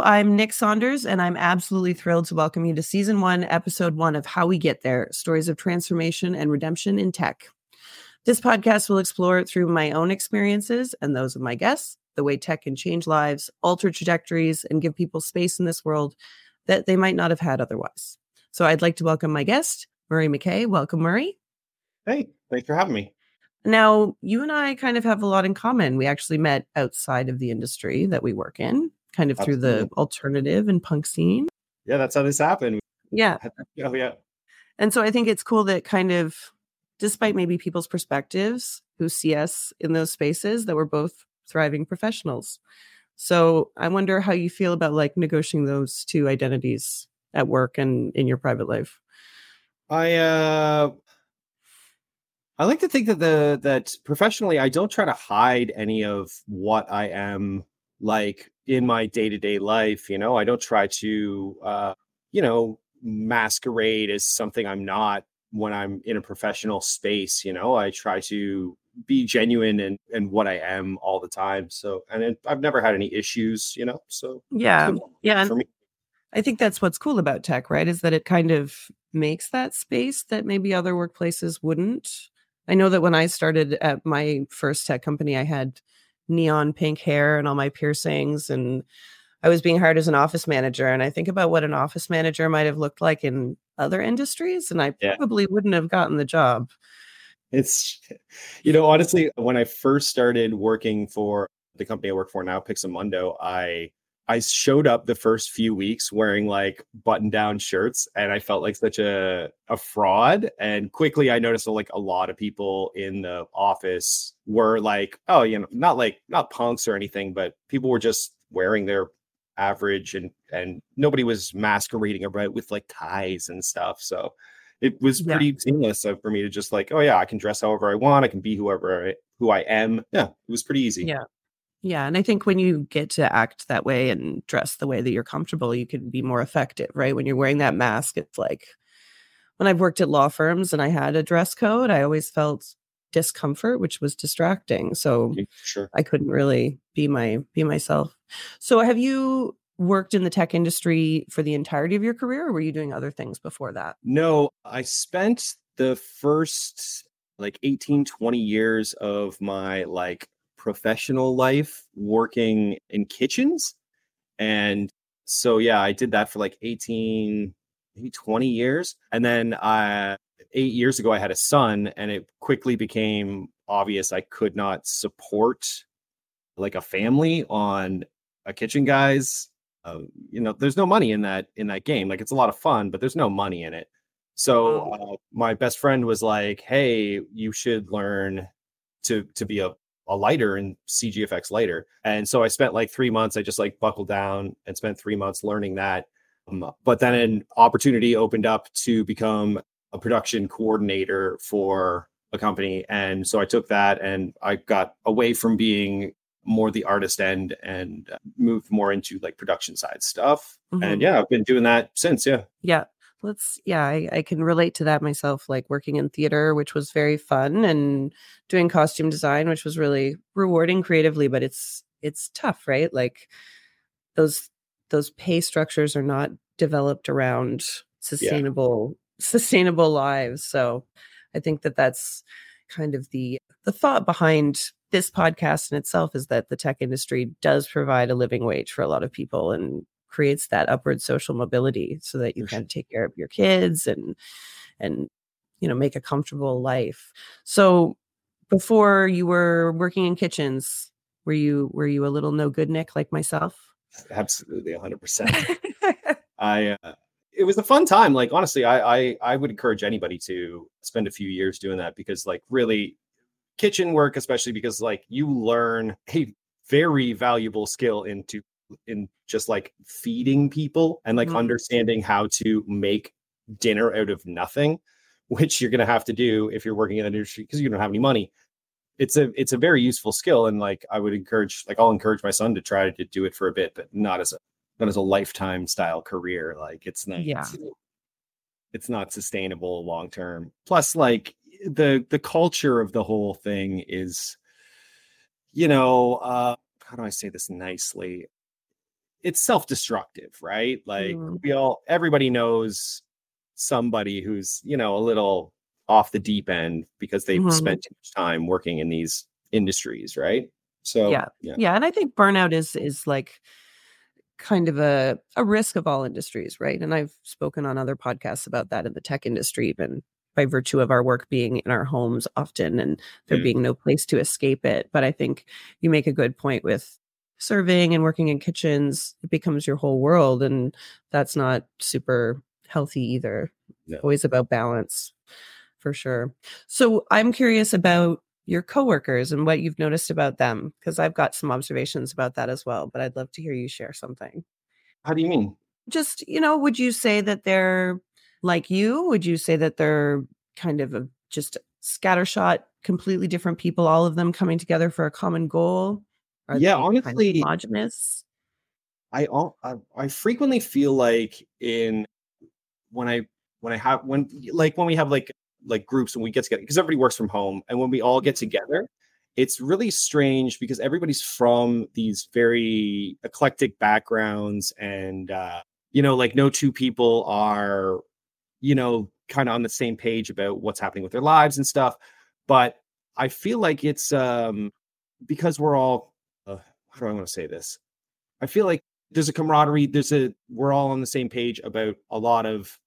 Hello, I'm Nick Saunders, and I'm absolutely thrilled to welcome you to season one, episode one of How We Get There Stories of Transformation and Redemption in Tech. This podcast will explore through my own experiences and those of my guests the way tech can change lives, alter trajectories, and give people space in this world that they might not have had otherwise. So I'd like to welcome my guest, Murray McKay. Welcome, Murray. Hey, thanks for having me. Now, you and I kind of have a lot in common. We actually met outside of the industry that we work in, kind of Absolutely. through the alternative and punk scene. Yeah, that's how this happened. Yeah. Oh, yeah. And so I think it's cool that kind of, despite maybe people's perspectives who see us in those spaces, that we're both thriving professionals. So I wonder how you feel about like negotiating those two identities at work and in your private life. I uh I like to think that the that professionally I don't try to hide any of what I am like in my day-to-day life, you know. I don't try to uh you know masquerade as something I'm not when I'm in a professional space, you know. I try to be genuine and and what I am all the time. So, and it, I've never had any issues, you know. So, yeah. Yeah. For me. I think that's what's cool about tech, right? Is that it kind of makes that space that maybe other workplaces wouldn't. I know that when I started at my first tech company, I had neon pink hair and all my piercings, and I was being hired as an office manager. And I think about what an office manager might have looked like in other industries, and I yeah. probably wouldn't have gotten the job. It's, you know, honestly, when I first started working for the company I work for now, Pixamundo, I I showed up the first few weeks wearing like button down shirts and I felt like such a, a fraud. And quickly I noticed that like a lot of people in the office were like, oh, you know, not like not punks or anything, but people were just wearing their average and and nobody was masquerading about with like ties and stuff. So it was pretty yeah. seamless for me to just like, oh yeah, I can dress however I want, I can be whoever I, who I am. Yeah, it was pretty easy. Yeah. Yeah. And I think when you get to act that way and dress the way that you're comfortable, you can be more effective, right? When you're wearing that mask, it's like when I've worked at law firms and I had a dress code, I always felt discomfort, which was distracting. So mm, sure. I couldn't really be my be myself. So have you worked in the tech industry for the entirety of your career or were you doing other things before that? No, I spent the first like 18 20 years of my like professional life working in kitchens. And so, yeah, I did that for like 18, maybe 20 years. And then uh, eight years ago, I had a son, and it quickly became obvious I could not support like a family on a kitchen guy's uh, you know there's no money in that in that game like it's a lot of fun but there's no money in it so uh, my best friend was like hey you should learn to to be a a lighter and CGFX lighter. And so I spent like three months. I just like buckled down and spent three months learning that. Um, but then an opportunity opened up to become a production coordinator for a company. And so I took that and I got away from being more the artist end and uh, moved more into like production side stuff. Mm-hmm. And yeah, I've been doing that since. Yeah. Yeah let's yeah I, I, can relate to that myself like working in theater which was very fun and doing costume design which was really rewarding creatively but it's it's tough right like those those pay structures are not developed around sustainable yeah. sustainable lives so i think that that's kind of the the thought behind this podcast in itself is that the tech industry does provide a living wage for a lot of people and creates that upward social mobility so that you can take care of your kids and and you know make a comfortable life. So before you were working in kitchens were you were you a little no good nick like myself? Absolutely 100% i uh, it was a fun time like honestly I, I i would encourage anybody to spend a few years doing that because like really kitchen work especially because like you learn a very valuable skill into in just like feeding people and like mm-hmm. understanding how to make dinner out of nothing which you're going to have to do if you're working in the industry because you don't have any money. It's a it's a very useful skill and like i would encourage like i'll encourage my son to try to do it for a bit but not as a not as a lifetime style career like it's not yeah. it's, it's not sustainable long term. Plus like the the culture of the whole thing is you know uh how do i say this nicely it's self-destructive, right? Like Mm. we all everybody knows somebody who's, you know, a little off the deep end because they've Mhm. spent too much time working in these industries, right? So Yeah. yeah. Yeah, and I think burnout is is like kind of a a risk of all industries, right? And I've spoken on other podcasts about that in the tech industry, even by virtue of our work being in our homes often and there Mm. being no place to escape it. But I think you make a good point with serving and working in kitchens, it becomes your whole world. And that's not super healthy either. No. Always about balance for sure. So I'm curious about your coworkers and what you've noticed about them because I've got some observations about that as well, but I'd love to hear you share something. How do you mean? Just, you know, would you say that they're like you? Would you say that they're kind of a, just scattershot, completely different people, all of them coming together for a common goal? Are Yeah, they kind of honestly- homogenous? I, I I frequently feel like in when I when I have when like when we have like like groups when we get together because everybody works from home and when we all get together it's really strange because everybody's from these very eclectic backgrounds and uh you know like no two people are you know kind of on the same page about what's happening with their lives and stuff but I feel like it's um because we're all how do I want to say this? I feel like there's a camaraderie there's a we're all on the same page about a lot of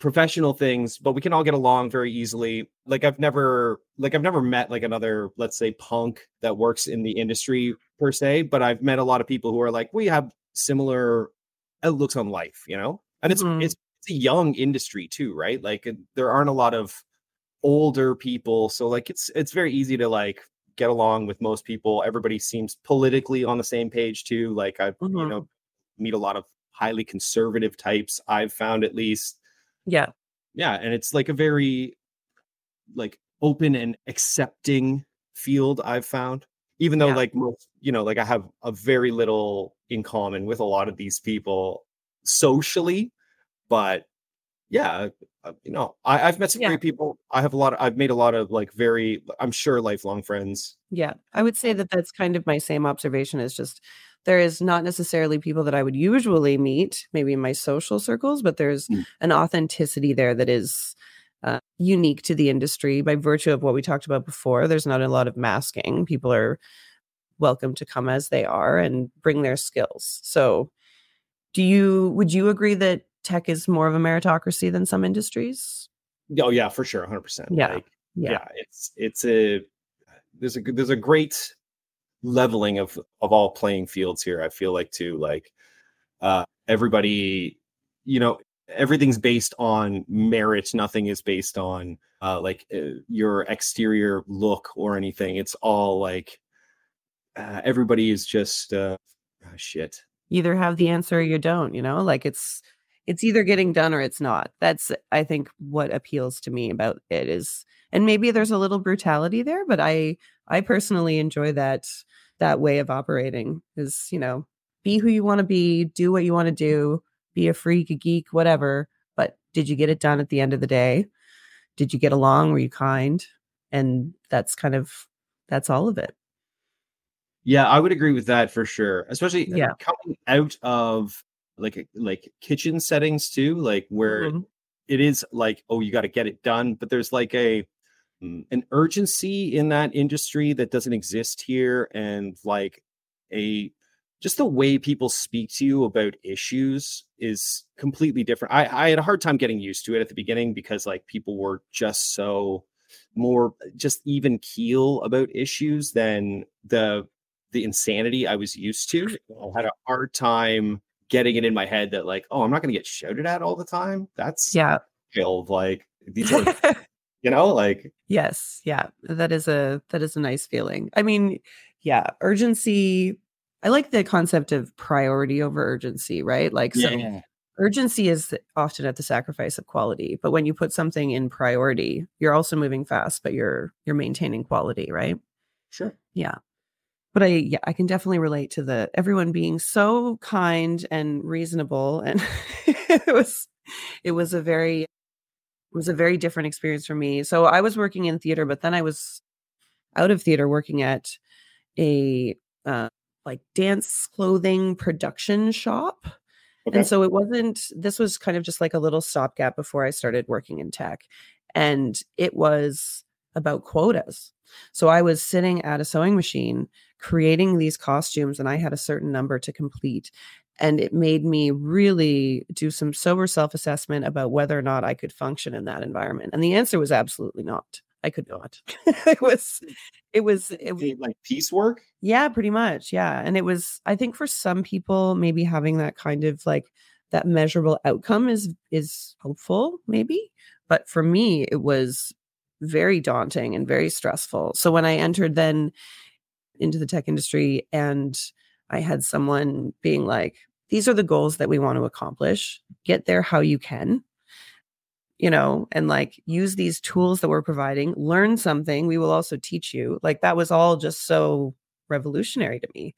professional things but we can all get along very easily. Like i've never like i've never met like another let's say punk that works in the industry per se but i've met a lot of people who are like we have similar outlooks on life you know? And it's Mhm. it's, it's a young industry too right? Like there aren't a lot of older people so like it's it's very easy to like get along with most people everybody seems politically on the same page too like i you Mhm. know meet a lot of highly conservative types i've found at least Yeah. yeah and it's like a very like open and accepting field i've found even though Yeah. like most you know like i have a very little in common with a lot of these people socially but yeah you know I, i've met some Yeah. great people i have a lot of, i've made a lot of like very i'm sure lifelong friends Yeah, I would say that that's kind of my same observation. Is just there is not necessarily people that I would usually meet, maybe in my social circles, but there's Mm. an authenticity there that is uh, unique to the industry by virtue of what we talked about before. There's not a lot of masking. People are welcome to come as they are and bring their skills. So, do you would you agree that tech is more of a meritocracy than some industries? oh yeah for sure 100% Yeah. like Yeah. yeah. it's it's a there's a there's a great leveling of of all playing fields here i feel like too like uh everybody you know everything's based on merit nothing is based on uh like uh, your exterior look or anything it's all like uh, everybody is just uh ah, shit you either have the answer or you don't you know like it's it's either getting done or it's not that's i think what appeals to me about it is and maybe there's a little brutality there but i i personally enjoy that that way of operating is you know be who you want to be do what you want to do be a freak a geek whatever but did you get it done at the end of the day did you get along were you kind and that's kind of that's all of it Yeah, I would agree with that for sure. Especially uh, Yeah. coming out of like like kitchen settings too, like where Mhm. it is like, oh, you got to get it done, but there's like a mm, an urgency in that industry that doesn't exist here, and like a just the way people speak to you about issues is completely different. I, I had a hard time getting used to it at the beginning because like people were just so more just even keel about issues than the the insanity I was used to. I had a hard time getting it in my head that like, oh, I'm not going to get shouted at all the time. That's yeah killed. Like these are, you know, like Yes, yeah. That is a that is a nice feeling. I mean, yeah, urgency I like the concept of priority over urgency, right? Like so urgency is often at the sacrifice of quality, but when you put something in priority, you're also moving fast, but you're you're maintaining quality, right? sure. Yeah. But I yeah, I can definitely relate to the everyone being so kind and reasonable and it was it was a very it was a very different experience for me. So I was working in theater, but then I was out of theater working at a uh, like dance clothing production shop. Okay. And so it wasn't, this was kind of just like a little stopgap before I started working in tech. And it was about quotas. So I was sitting at a sewing machine creating these costumes, and I had a certain number to complete. And it made me really do some sober self assessment about whether or not I could function in that environment. And the answer was absolutely not. I could not. it was, it was, it was, like piecework. yeah, pretty much. Yeah. And it was, I think for some people, maybe having that kind of like that measurable outcome is, is hopeful, maybe. But for me, it was very daunting and very stressful. So when I entered then into the tech industry and I had someone being like, these are the goals that we want to accomplish, get there how you can you know, and like use these tools that we're providing, learn something. We will also teach you. Like that was all just so revolutionary to me.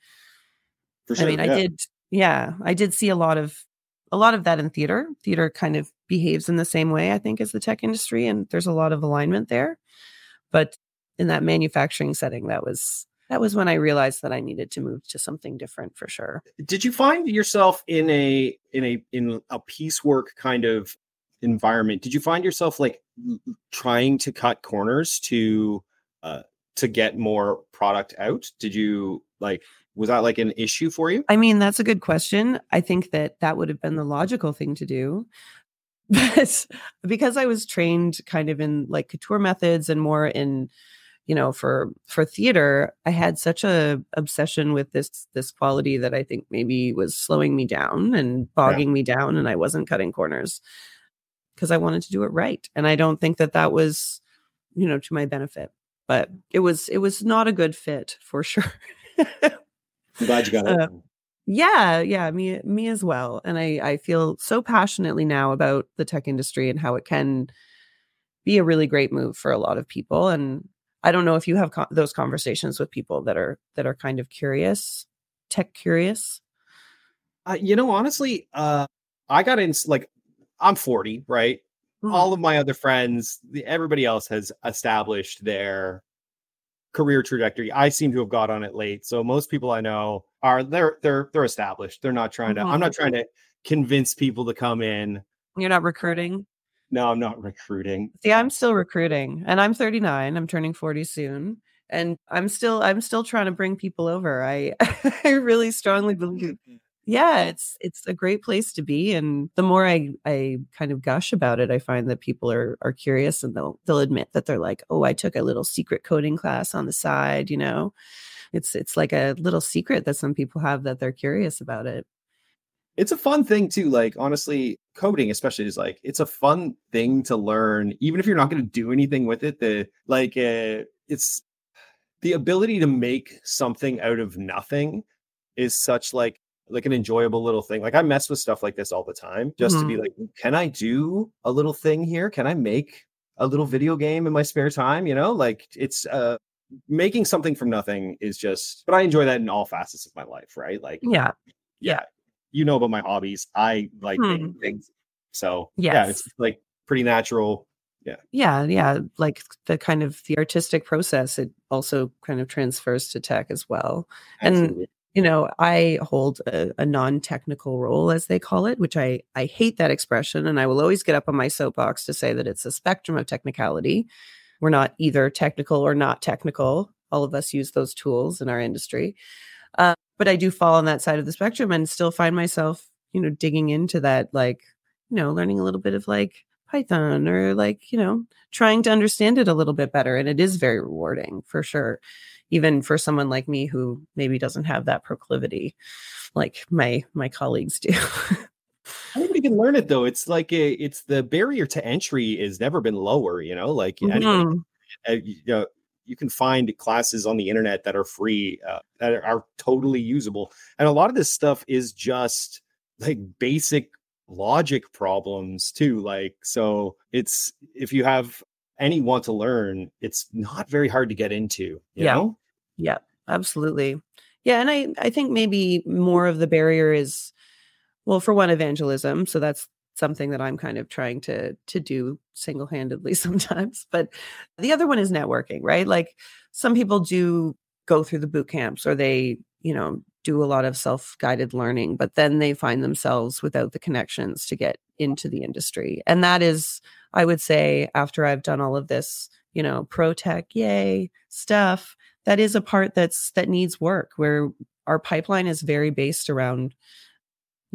For sure. I mean, yeah. I did, yeah, I did see a lot of a lot of that in theater. Theater kind of behaves in the same way, I think, as the tech industry, and there's a lot of alignment there. But in that manufacturing setting, that was that was when I realized that I needed to move to something different for sure. Did you find yourself in a in a in a piecework kind of environment? Did you find yourself like trying to cut corners to uh to get more product out? Did you like was that like an issue for you? I mean, that's a good question. I think that that would have been the logical thing to do. But because I was trained kind of in like couture methods and more in you know for for theater i had such a obsession with this this quality that i think maybe was slowing me down and bogging yeah. me down and i wasn't cutting corners because i wanted to do it right and i don't think that that was you know to my benefit but it was it was not a good fit for sure i'm glad you got it uh, yeah yeah me me as well and i i feel so passionately now about the tech industry and how it can be a really great move for a lot of people and i don't know if you have co- those conversations with people that are that are kind of curious tech curious? Uh, you know honestly uh i got in like i'm 40 right? Mm-hmm. all of my other friends everybody else has established their career trajectory. I seem to have got on it late so most people i know are they're they're they're established. They're not trying to mm-hmm. i'm not trying to convince people to come in. You're not recruiting no i'm not recruiting. See i'm still recruiting and i'm 39 i'm turning 40 soon and i'm still i'm still trying to bring people over i i really strongly believe mm-hmm. yeah it's it's a great place to be and the more i i kind of gush about it i find that people are are curious and they'll they'll admit that they're like oh i took a little secret coding class on the side you know? It's it's like a little secret that some people have that they're curious about it it's a fun thing too like honestly coding especially is like it's a fun thing to learn even if you're not going to do anything with it the like uh, it's the ability to make something out of nothing is such like like an enjoyable little thing like i mess with stuff like this all the time just mm-hmm. to be like can i do a little thing here? Can i make a little video game in my spare time? You know like it's uh making something from nothing is just but i enjoy that in all facets of my life right? Like yeah. Yeah you know about my hobbies i like Hmm. things so yeah it's like pretty natural yeah. Yeah Yeah. like the kind of the artistic process it also kind of transfers to tech as well And you know i hold a, a non-technical role as they call it which i i hate that expression and i will always get up on my soapbox to say that it's a spectrum of technicality. We're not either technical or not technical. All of us use those tools in our industry but i do fall on that side of the spectrum and still find myself you know digging into that like you know learning a little bit of like python or like you know trying to understand it a little bit better and it is very rewarding for sure even for someone like me who maybe doesn't have that proclivity like my my colleagues do. Anybody can learn it though. It's like a, it's the barrier to entry has never been lower you know? Like anybody Mhm. uh, you know you can find classes on the internet that are free uh, that are, are totally usable and a lot of this stuff is just like basic logic problems too like so it's if you have any want to learn it's not very hard to get into you Yeah. know Yeah, absolutely. Yeah, and I I think maybe more of the barrier is well, for one, evangelism. So that's something that I'm kind of trying to to do single-handedly sometimes. But the other one is networking, right? Like some people do go through the boot camps or they, you know, do a lot of self-guided learning but then they find themselves without the connections to get into the industry and that is i would say after i've done all of this you know pro tech yay stuff that is a part that's that needs work where our pipeline is very based around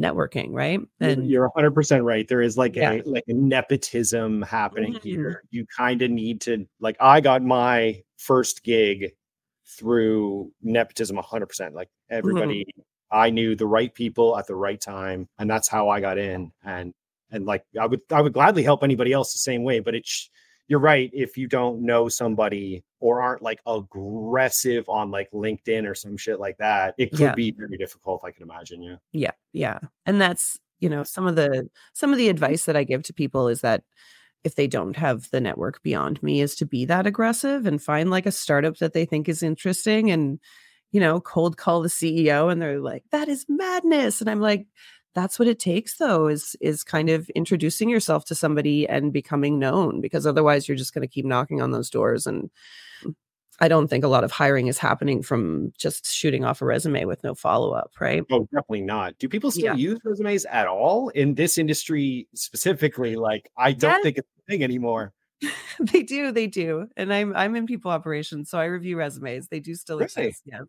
networking right? And you're 100% right. There is like Yeah. a like a nepotism happening Mhm. here. You kind of need to like i got my first gig through nepotism 100% like everybody i knew the right people at the right time and that's how i got in. And and like i would i would gladly help anybody else the same way but it's you're right if you don't know somebody or aren't like aggressive on like linkedin or some shit like that it could Yeah. be very difficult i can imagine yeah yeah yeah and that's you know some of the some of the advice that i give to people is that if they don't have the network beyond me is to be that aggressive and find like a startup that they think is interesting and you know cold call the ceo and they're like that is madness and i'm like that's what it takes though is is kind of introducing yourself to somebody and becoming known because otherwise you're just going to keep knocking on those doors and i don't think a lot of hiring is happening from just shooting off a resume with no follow-up right Oh, definitely not. Do people still Yeah. use resumes at all in this industry specifically? Like, I don't Yes. think it's a thing anymore. they do they do and i'm i'm in people operations so i review resumes they do still Really? exist yeah I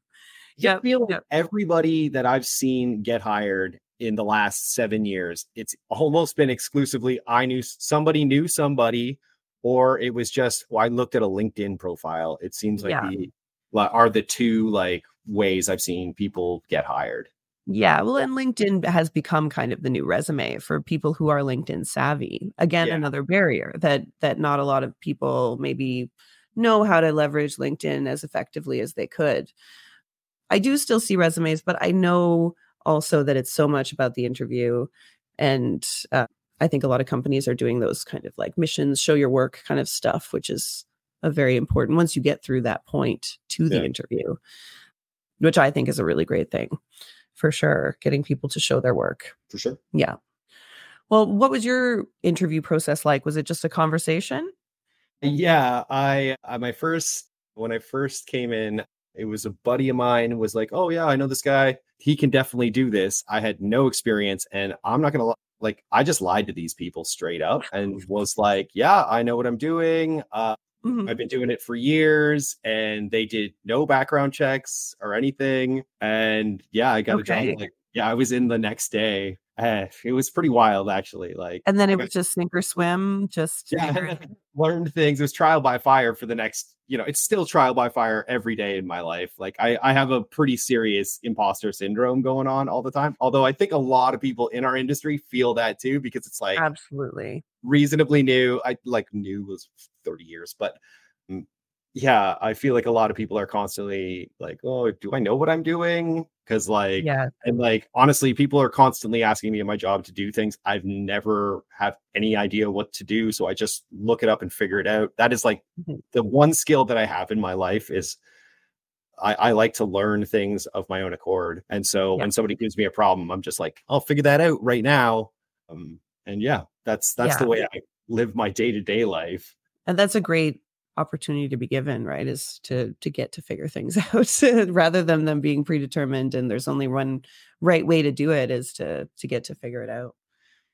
Yep, feel like yep. everybody that I've seen get hired in the last seven years, it's almost been exclusively I knew somebody knew somebody, or it was just well, I looked at a LinkedIn profile. It seems like Yeah. the are the two like ways I've seen people get hired. yeah well and linkedin has become kind of the new resume for people who are linkedin savvy again Yeah. another barrier that that not a lot of people maybe know how to leverage linkedin as effectively as they could i do still see resumes but i know also that it's so much about the interview and uh, i think a lot of companies are doing those kind of like missions show your work kind of stuff which is a very important once you get through that point to the Yeah. interview which i think is a really great thing for sure getting people to show their work For sure. yeah well what was your interview process like was it just a conversation Yeah, I, I my first when I first came in, it was a buddy of mine was like, "Oh yeah, I know this guy. He can definitely do this." I had no experience, and I'm not gonna like. I just lied to these people straight up and was like, "Yeah, I know what I'm doing. Uh, Mhm. I've been doing it for years." And they did no background checks or anything. And yeah, I got a job. Like, yeah, I was in the next day. Eh, it was pretty wild, actually. Like, and then it was just sink or swim just yeah learned things it was trial by fire for the next you know it's still trial by fire every day in my life like i i have a pretty serious imposter syndrome going on all the time although i think a lot of people in our industry feel that too because it's like absolutely reasonably new i like new was 30 years but mm, yeah i feel like a lot of people are constantly like oh do i know what i'm doing because like yeah and like honestly, people are constantly asking me in my job to do things I've never have any idea what to do. So I just look it up and figure it out. That is like Mhm. the one skill that I have in my life is I, I like to learn things of my own accord. And so Yeah. when somebody gives me a problem, I'm just like, I'll figure that out right now. Um, and yeah, that's that's Yeah. the way I live my day to day life. and that's a great opportunity to be given right is to to get to figure things out rather than them being predetermined and there's only one right way to do it is to to get to figure it out.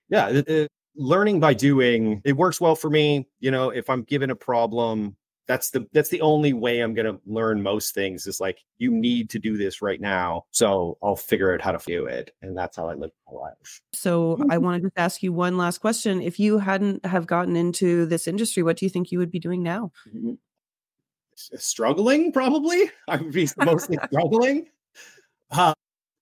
Yeah it- it- learning by doing it works well for me you know if i'm given a problem that's the that's the only way i'm going to learn most things is like you need to do this right now so i'll figure out how to do it and that's how i live my life. So i wanted to ask you one last question. If you hadn't have gotten into this industry what do you think you would be doing now? Struggling probably? I would be mostly struggling? Uh,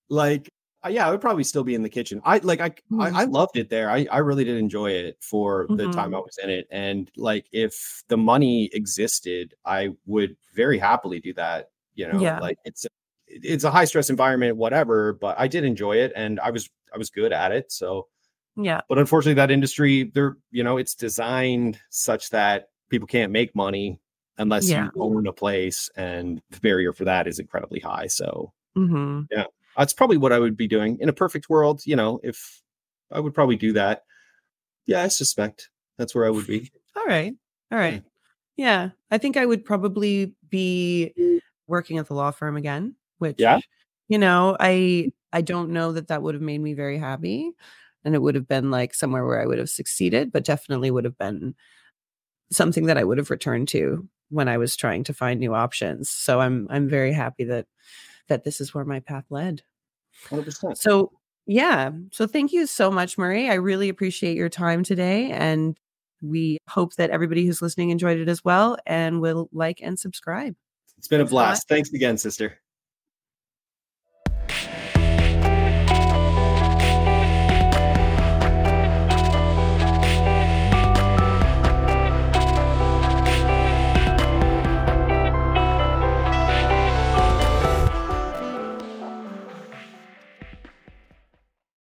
like uh, yeah i would probably still be in the kitchen i like i Mhm. I, I loved it there I, I really did enjoy it for the Mhm. time i was in it and like if the money existed i would very happily do that you know Yeah. like it's it's a high stress environment whatever but i did enjoy it and i was i was good at it so yeah but unfortunately that industry they're you know it's designed such that people can't make money unless Yeah. you own a place and the barrier for that is incredibly high so hmm that's probably what i would be doing. In a perfect world you know if i would probably do that. Yeah i suspect that's where i would be. All right. All right. Hmm. Yeah i think i would probably be working at the law firm again which Yeah? you know, I I don't know that that would have made me very happy and it would have been like somewhere where I would have succeeded, but definitely would have been something that I would have returned to when I was trying to find new options. So I'm I'm very happy that that this is where my path led. 100%. So yeah. So thank you so much, Murray. I really appreciate your time today. And we hope that everybody who's listening enjoyed it as well and will like and subscribe. It's been a blast. Thanks again, sister.